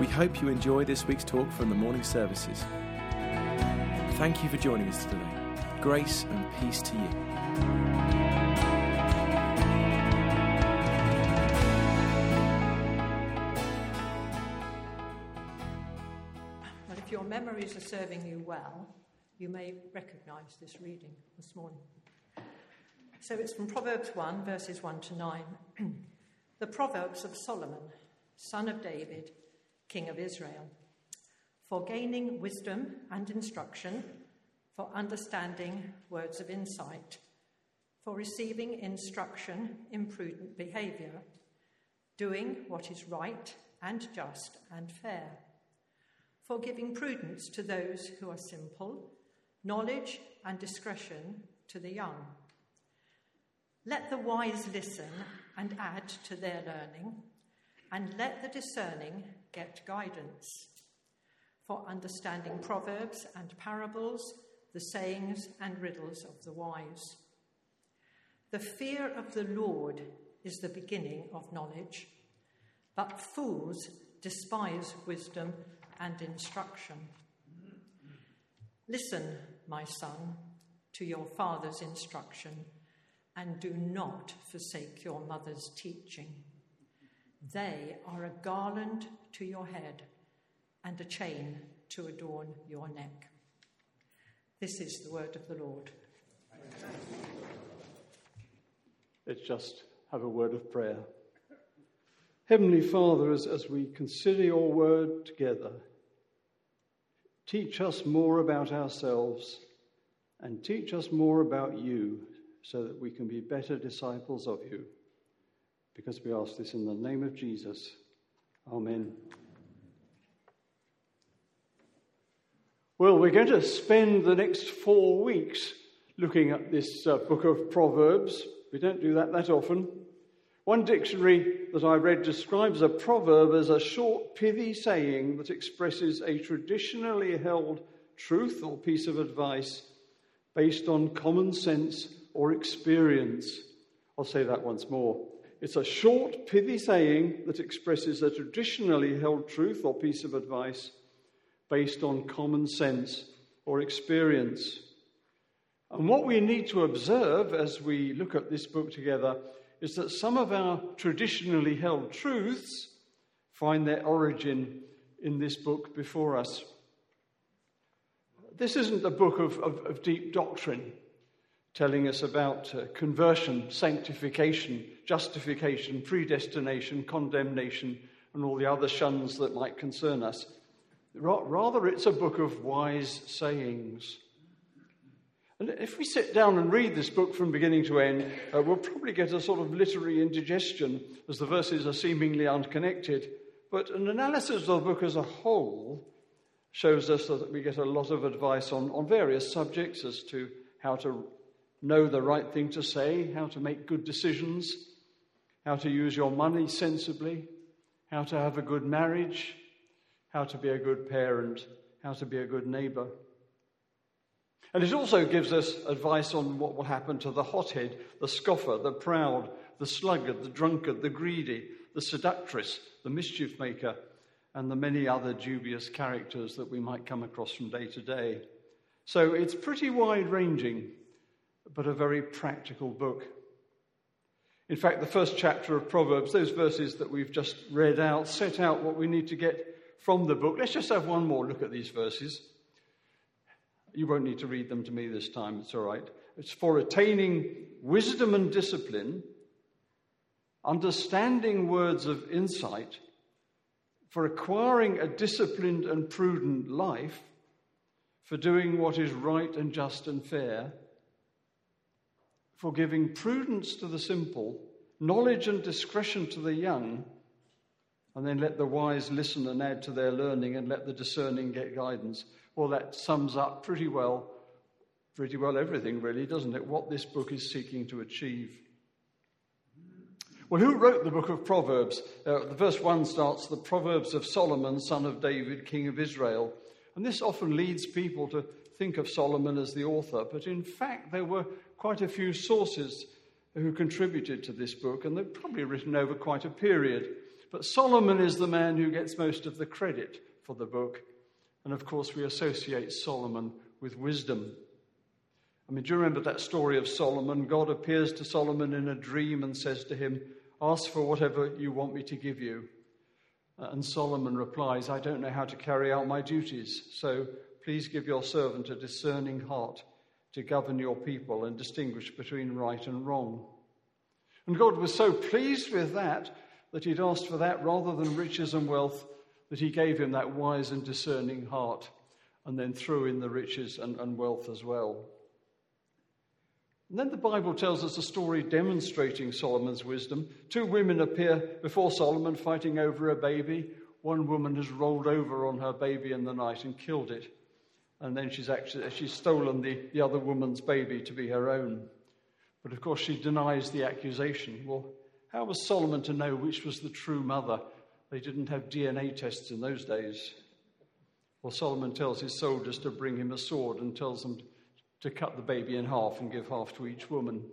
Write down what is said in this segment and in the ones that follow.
We hope you enjoy this week's talk from the morning services. Thank you for joining us today. Grace and peace to you. Well, if your memories are serving you well, you may recognize this reading this morning. So it's from Proverbs 1, verses 1 to 9. the Proverbs of Solomon, son of David, king of Israel, for gaining wisdom and instruction, for understanding words of insight, for receiving instruction in prudent behavior, doing what is right and just and fair, for giving prudence to those who are simple, knowledge and discretion to the young. Let the wise listen and add to their learning, and let the discerning get guidance. For understanding proverbs and parables, the sayings and riddles of the wise. The fear of the Lord is the beginning of knowledge, but fools despise wisdom and instruction. Listen, my son, to your father's instruction, and do not forsake your mother's teaching. They are a garland to your head and a chain to adorn your neck. This is the word of the Lord. Let's just have a word of prayer. Heavenly Father, as, as we consider your word together, teach us more about ourselves and teach us more about you so that we can be better disciples of you. Because we ask this in the name of Jesus. Amen. Well, we're going to spend the next four weeks looking at this uh, book of Proverbs. We don't do that that often. One dictionary that I read describes a proverb as a short, pithy saying that expresses a traditionally held truth or piece of advice based on common sense or experience. I'll say that once more. It's a short, pithy saying that expresses a traditionally held truth or piece of advice based on common sense or experience. And what we need to observe as we look at this book together is that some of our traditionally held truths find their origin in this book before us. This isn't a book of, of, of deep doctrine telling us about uh, conversion, sanctification, justification, predestination, condemnation, and all the other shuns that might concern us. Rather, it's a book of wise sayings. And if we sit down and read this book from beginning to end, uh, we'll probably get a sort of literary indigestion as the verses are seemingly unconnected. But an analysis of the book as a whole shows us that we get a lot of advice on, on various subjects as to how to know the right thing to say, how to make good decisions, how to use your money sensibly, how to have a good marriage, how to be a good parent, how to be a good neighbor. And it also gives us advice on what will happen to the hothead, the scoffer, the proud, the sluggard, the drunkard, the greedy, the seductress, the mischief maker, and the many other dubious characters that we might come across from day to day. So it's pretty wide ranging, but a very practical book. In fact, the first chapter of Proverbs, those verses that we've just read out, set out what we need to get from the book. Let's just have one more look at these verses. You won't need to read them to me this time, it's all right. It's for attaining wisdom and discipline, understanding words of insight, for acquiring a disciplined and prudent life, for doing what is right and just and fair, for giving prudence to the simple, knowledge and discretion to the young, And then let the wise listen and add to their learning, and let the discerning get guidance. Well, that sums up pretty well, pretty well everything, really, doesn't it? What this book is seeking to achieve. Well, who wrote the book of Proverbs? Uh, the verse 1 starts The Proverbs of Solomon, son of David, king of Israel. And this often leads people to think of Solomon as the author, but in fact, there were quite a few sources who contributed to this book, and they're probably written over quite a period. But Solomon is the man who gets most of the credit for the book. And of course, we associate Solomon with wisdom. I mean, do you remember that story of Solomon? God appears to Solomon in a dream and says to him, Ask for whatever you want me to give you. And Solomon replies, I don't know how to carry out my duties, so please give your servant a discerning heart to govern your people and distinguish between right and wrong. And God was so pleased with that that he'd asked for that rather than riches and wealth, that he gave him that wise and discerning heart and then threw in the riches and, and wealth as well. And then the Bible tells us a story demonstrating Solomon's wisdom. Two women appear before Solomon fighting over a baby. One woman has rolled over on her baby in the night and killed it. And then she's actually she's stolen the, the other woman's baby to be her own. But of course, she denies the accusation. Well, how was Solomon to know which was the true mother? They didn't have DNA tests in those days. Well, Solomon tells his soldiers to bring him a sword and tells them to cut the baby in half and give half to each woman.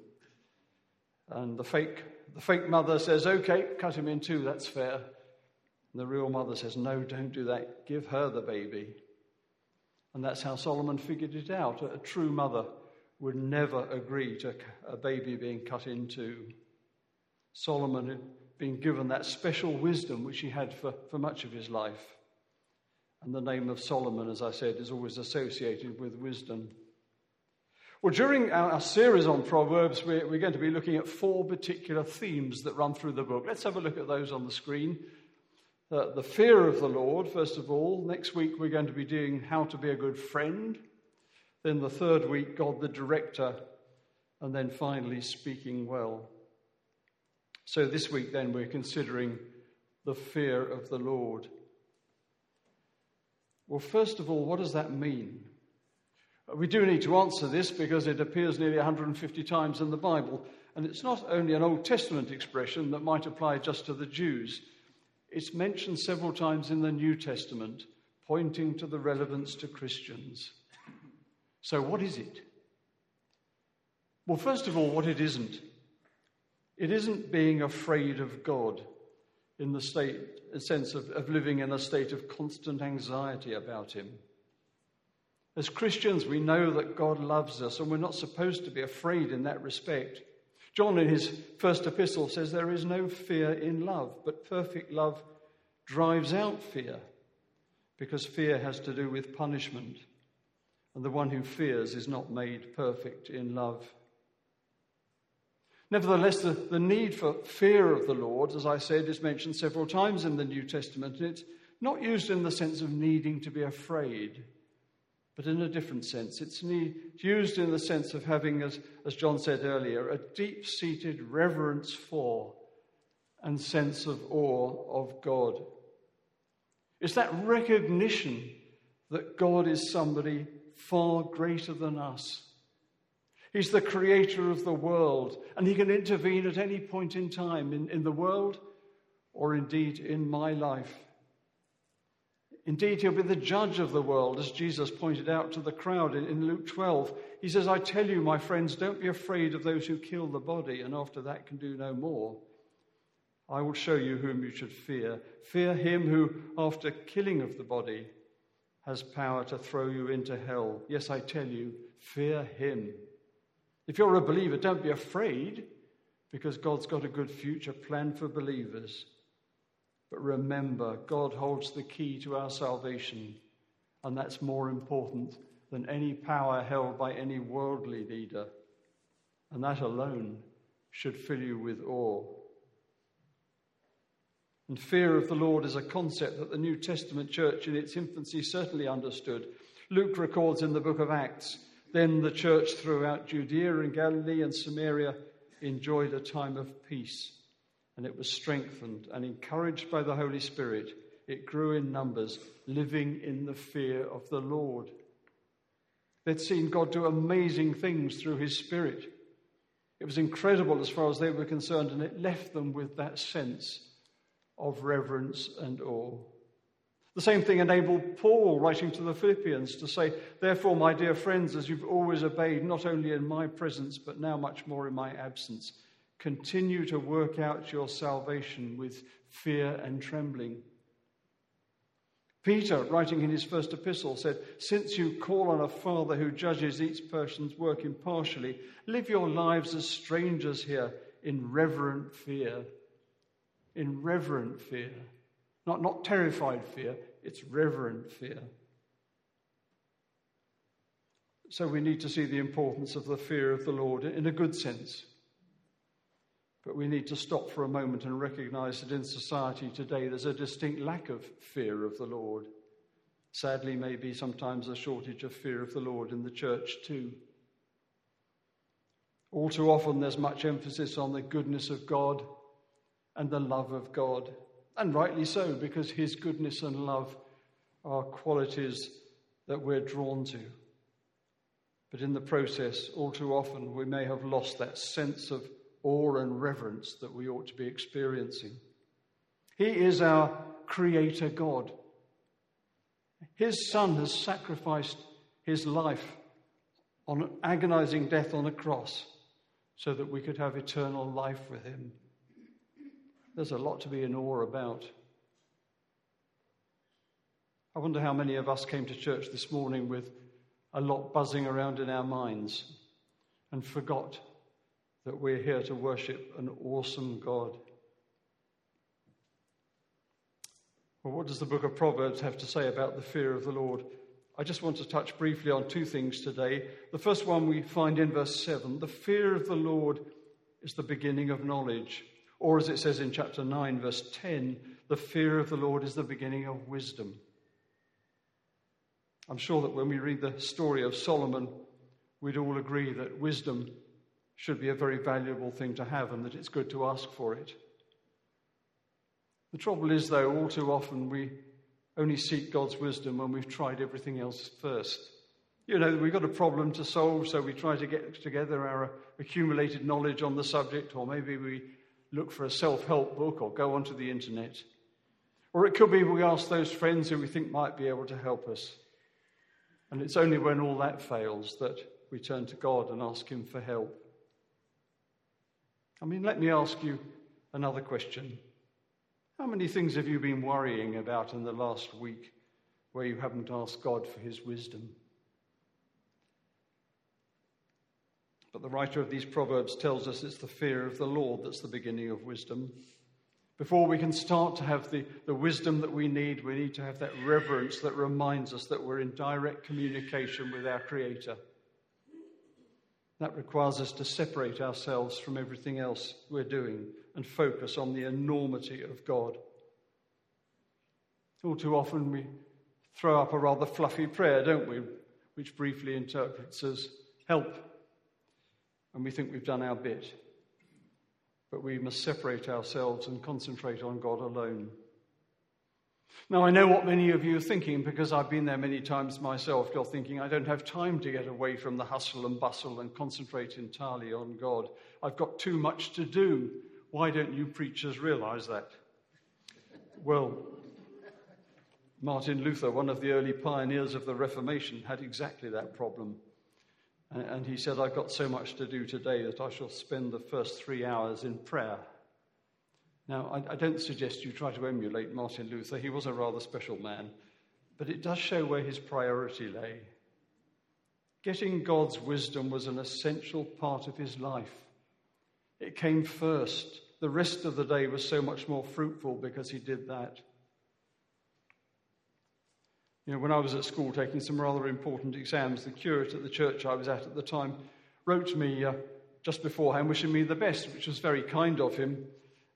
And the fake, the fake mother says, Okay, cut him in two, that's fair. And the real mother says, No, don't do that. Give her the baby. And that's how Solomon figured it out. A true mother would never agree to a baby being cut into. Solomon had been given that special wisdom which he had for, for much of his life. And the name of Solomon, as I said, is always associated with wisdom. Well, during our, series on Proverbs, we're, going to be looking at four particular themes that run through the book. Let's have a look at those on the screen. Uh, the fear of the Lord, first of all. Next week, we're going to be doing how to be a good friend. Then the third week, God the director. And then finally, speaking well. So this week, then, we're considering the fear of the Lord. Well, first of all, what does that mean? We do need to answer this because it appears nearly 150 times in the Bible. And it's not only an Old Testament expression that might apply just to the Jews, it's mentioned several times in the New Testament, pointing to the relevance to Christians. So, what is it? Well, first of all, what it isn't. It isn't being afraid of God in the state, sense of, of living in a state of constant anxiety about Him. As Christians, we know that God loves us, and we're not supposed to be afraid in that respect. John, in his first epistle, says there is no fear in love, but perfect love drives out fear, because fear has to do with punishment, and the one who fears is not made perfect in love. Nevertheless, the, the need for fear of the Lord, as I said, is mentioned several times in the New Testament, and it's not used in the sense of needing to be afraid, but in a different sense. It's used in the sense of having, as, as John said earlier, a deep seated reverence for and sense of awe of God. It's that recognition that God is somebody far greater than us He's the creator of the world, and He can intervene at any point in time in, in the world or indeed in my life. Indeed, He'll be the judge of the world, as Jesus pointed out to the crowd in, Luke 12. He says, I tell you, my friends, don't be afraid of those who kill the body and after that can do no more. I will show you whom you should fear. Fear him who, after killing of the body, has power to throw you into hell. Yes, I tell you, fear him. If you're a believer, don't be afraid because God's got a good future plan for believers. But remember, God holds the key to our salvation, and that's more important than any power held by any worldly leader. And that alone should fill you with awe. And fear of the Lord is a concept that the New Testament church in its infancy certainly understood. Luke records in the book of Acts then the church throughout Judea and Galilee and Samaria enjoyed a time of peace. And it was strengthened and encouraged by the Holy Spirit. It grew in numbers, living in the fear of the Lord. They'd seen God do amazing things through His Spirit. It was incredible as far as they were concerned, and it left them with that sense of reverence and awe. The same thing enabled Paul, writing to the Philippians, to say, Therefore, my dear friends, as you've always obeyed, not only in my presence, but now much more in my absence, continue to work out your salvation with fear and trembling. Peter, writing in his first epistle, said, Since you call on a Father who judges each person's work impartially, live your lives as strangers here in reverent fear. In reverent fear. Not, not terrified fear, it's reverent fear. So we need to see the importance of the fear of the Lord in a good sense. But we need to stop for a moment and recognize that in society today there's a distinct lack of fear of the Lord. Sadly, maybe sometimes a shortage of fear of the Lord in the church too. All too often there's much emphasis on the goodness of God and the love of God. And rightly so, because his goodness and love are qualities that we're drawn to. But in the process, all too often, we may have lost that sense of awe and reverence that we ought to be experiencing. He is our Creator God. His Son has sacrificed his life on an agonizing death on a cross so that we could have eternal life with him. There's a lot to be in awe about. I wonder how many of us came to church this morning with a lot buzzing around in our minds and forgot that we're here to worship an awesome God. Well, what does the book of Proverbs have to say about the fear of the Lord? I just want to touch briefly on two things today. The first one we find in verse 7 the fear of the Lord is the beginning of knowledge. Or as it says in chapter 9, verse 10, the fear of the Lord is the beginning of wisdom. I'm sure that when we read the story of Solomon, we'd all agree that wisdom should be a very valuable thing to have and that it's good to ask for it. The trouble is, though, all too often we only seek God's wisdom when we've tried everything else first. You know, we've got a problem to solve, so we try to get together our accumulated knowledge on the subject, or maybe we look for a self help book or go onto the internet. Or it could be we ask those friends who we think might be able to help us. And it's only when all that fails that we turn to God and ask Him for help. I mean, let me ask you another question. How many things have you been worrying about in the last week where you haven't asked God for His wisdom? But the writer of these Proverbs tells us it's the fear of the Lord that's the beginning of wisdom. Before we can start to have the, the wisdom that we need, we need to have that reverence that reminds us that we're in direct communication with our Creator. That requires us to separate ourselves from everything else we're doing and focus on the enormity of God. All too often we throw up a rather fluffy prayer, don't we, which briefly interprets as help and we think we've done our bit. But we must separate ourselves and concentrate on God alone. Now, I know what many of you are thinking because I've been there many times myself. You're thinking, I don't have time to get away from the hustle and bustle and concentrate entirely on God. I've got too much to do. Why don't you preachers realize that? Well, Martin Luther, one of the early pioneers of the Reformation, had exactly that problem. And he said, I've got so much to do today that I shall spend the first three hours in prayer. Now, I, I, don't suggest you try to emulate Martin Luther. He was a rather special man. But it does show where his priority lay. Getting God's wisdom was an essential part of his life. It came first. The rest of the day was so much more fruitful because he did that. You know, when I was at school taking some rather important exams, the curate at the church I was at at the time wrote to me uh, just beforehand wishing me the best, which was very kind of him.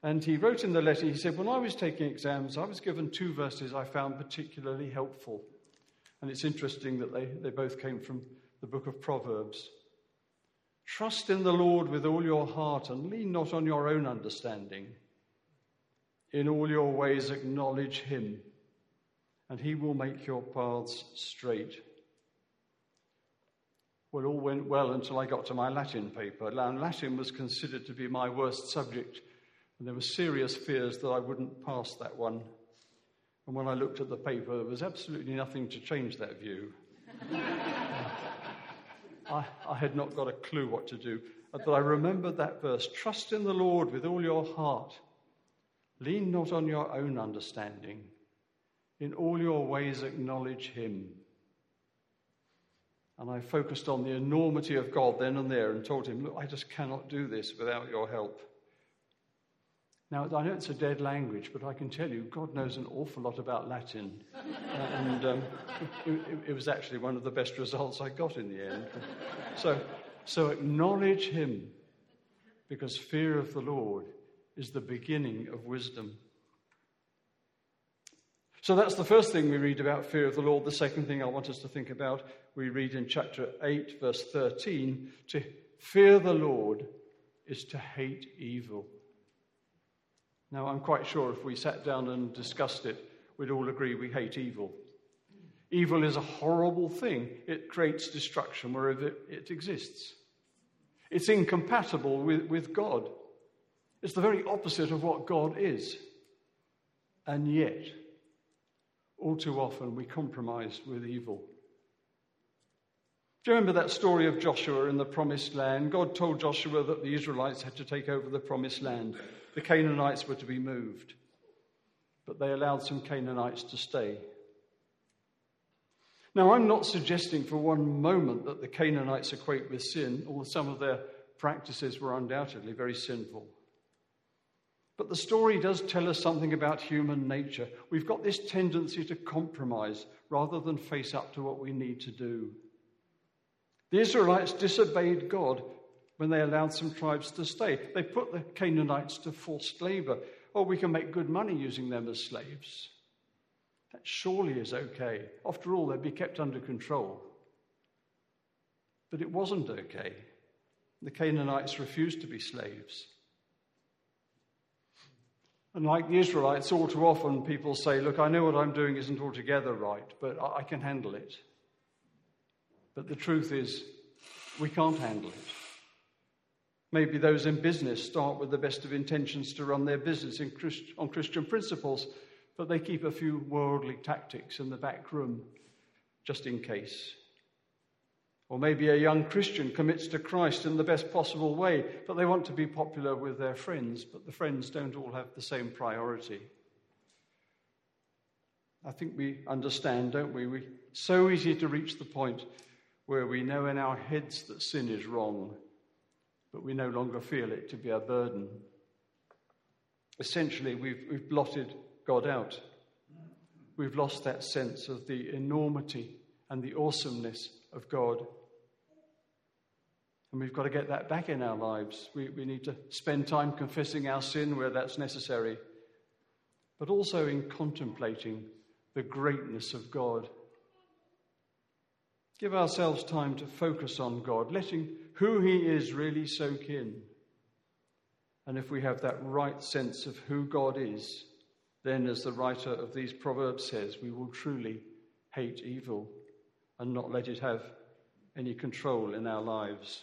And he wrote in the letter, he said, When I was taking exams, I was given two verses I found particularly helpful. And it's interesting that they, they both came from the book of Proverbs. Trust in the Lord with all your heart and lean not on your own understanding. In all your ways, acknowledge him, and he will make your paths straight. Well, all went well until I got to my Latin paper. And Latin was considered to be my worst subject, and there were serious fears that I wouldn't pass that one. And when I looked at the paper, there was absolutely nothing to change that view. I, I, had not got a clue what to do. But I remembered that verse Trust in the Lord with all your heart. Lean not on your own understanding. In all your ways, acknowledge Him. And I focused on the enormity of God then and there and told Him, Look, I just cannot do this without your help. Now, I know it's a dead language, but I can tell you, God knows an awful lot about Latin. and um, it, it, was actually one of the best results I got in the end. So, so acknowledge Him, because fear of the Lord is the beginning of wisdom. So that's the first thing we read about fear of the Lord. The second thing I want us to think about, we read in chapter 8, verse 13 to fear the Lord is to hate evil. Now, I'm quite sure if we sat down and discussed it, we'd all agree we hate evil. Evil is a horrible thing, it creates destruction wherever it exists. It's incompatible with, with God. It's the very opposite of what God is. And yet, all too often, we compromise with evil. Do you remember that story of Joshua in the promised land? God told Joshua that the Israelites had to take over the promised land the Canaanites were to be moved. But they allowed some Canaanites to stay. Now, I'm not suggesting for one moment that the Canaanites equate with sin, although some of their practices were undoubtedly very sinful. But the story does tell us something about human nature. We've got this tendency to compromise rather than face up to what we need to do. The Israelites disobeyed God when they allowed some tribes to stay. They put the Canaanites to forced labor. Oh, we can make good money using them as slaves. That surely is okay. After all, they'd be kept under control. But it wasn't okay. The Canaanites refused to be slaves. And like the Israelites, all too often people say, Look, I know what I'm doing isn't altogether right, but I can handle it. But the truth is, we can't handle it. Maybe those in business start with the best of intentions to run their business Christ- on Christian principles, but they keep a few worldly tactics in the back room just in case. Or maybe a young Christian commits to Christ in the best possible way, but they want to be popular with their friends, but the friends don't all have the same priority. I think we understand, don't we? We so easy to reach the point where we know in our heads that sin is wrong but we no longer feel it to be a burden. Essentially, we've, we've blotted God out. We've lost that sense of the enormity and the awesomeness of God. And we've got to get that back in our lives. We, we need to spend time confessing our sin where that's necessary, but also in contemplating the greatness of God. Give ourselves time to focus on God, letting who He is really soak in. And if we have that right sense of who God is, then, as the writer of these Proverbs says, we will truly hate evil and not let it have any control in our lives.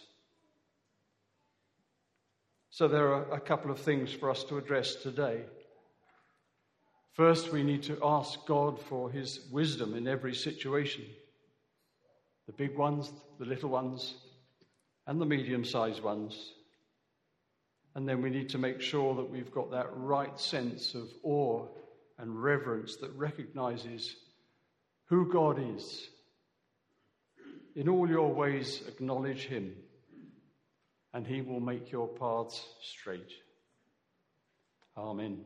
So, there are a couple of things for us to address today. First, we need to ask God for His wisdom in every situation the big ones, the little ones, and the medium sized ones. And then we need to make sure that we've got that right sense of awe and reverence that recognizes who God is. In all your ways, acknowledge Him, and He will make your paths straight. Amen.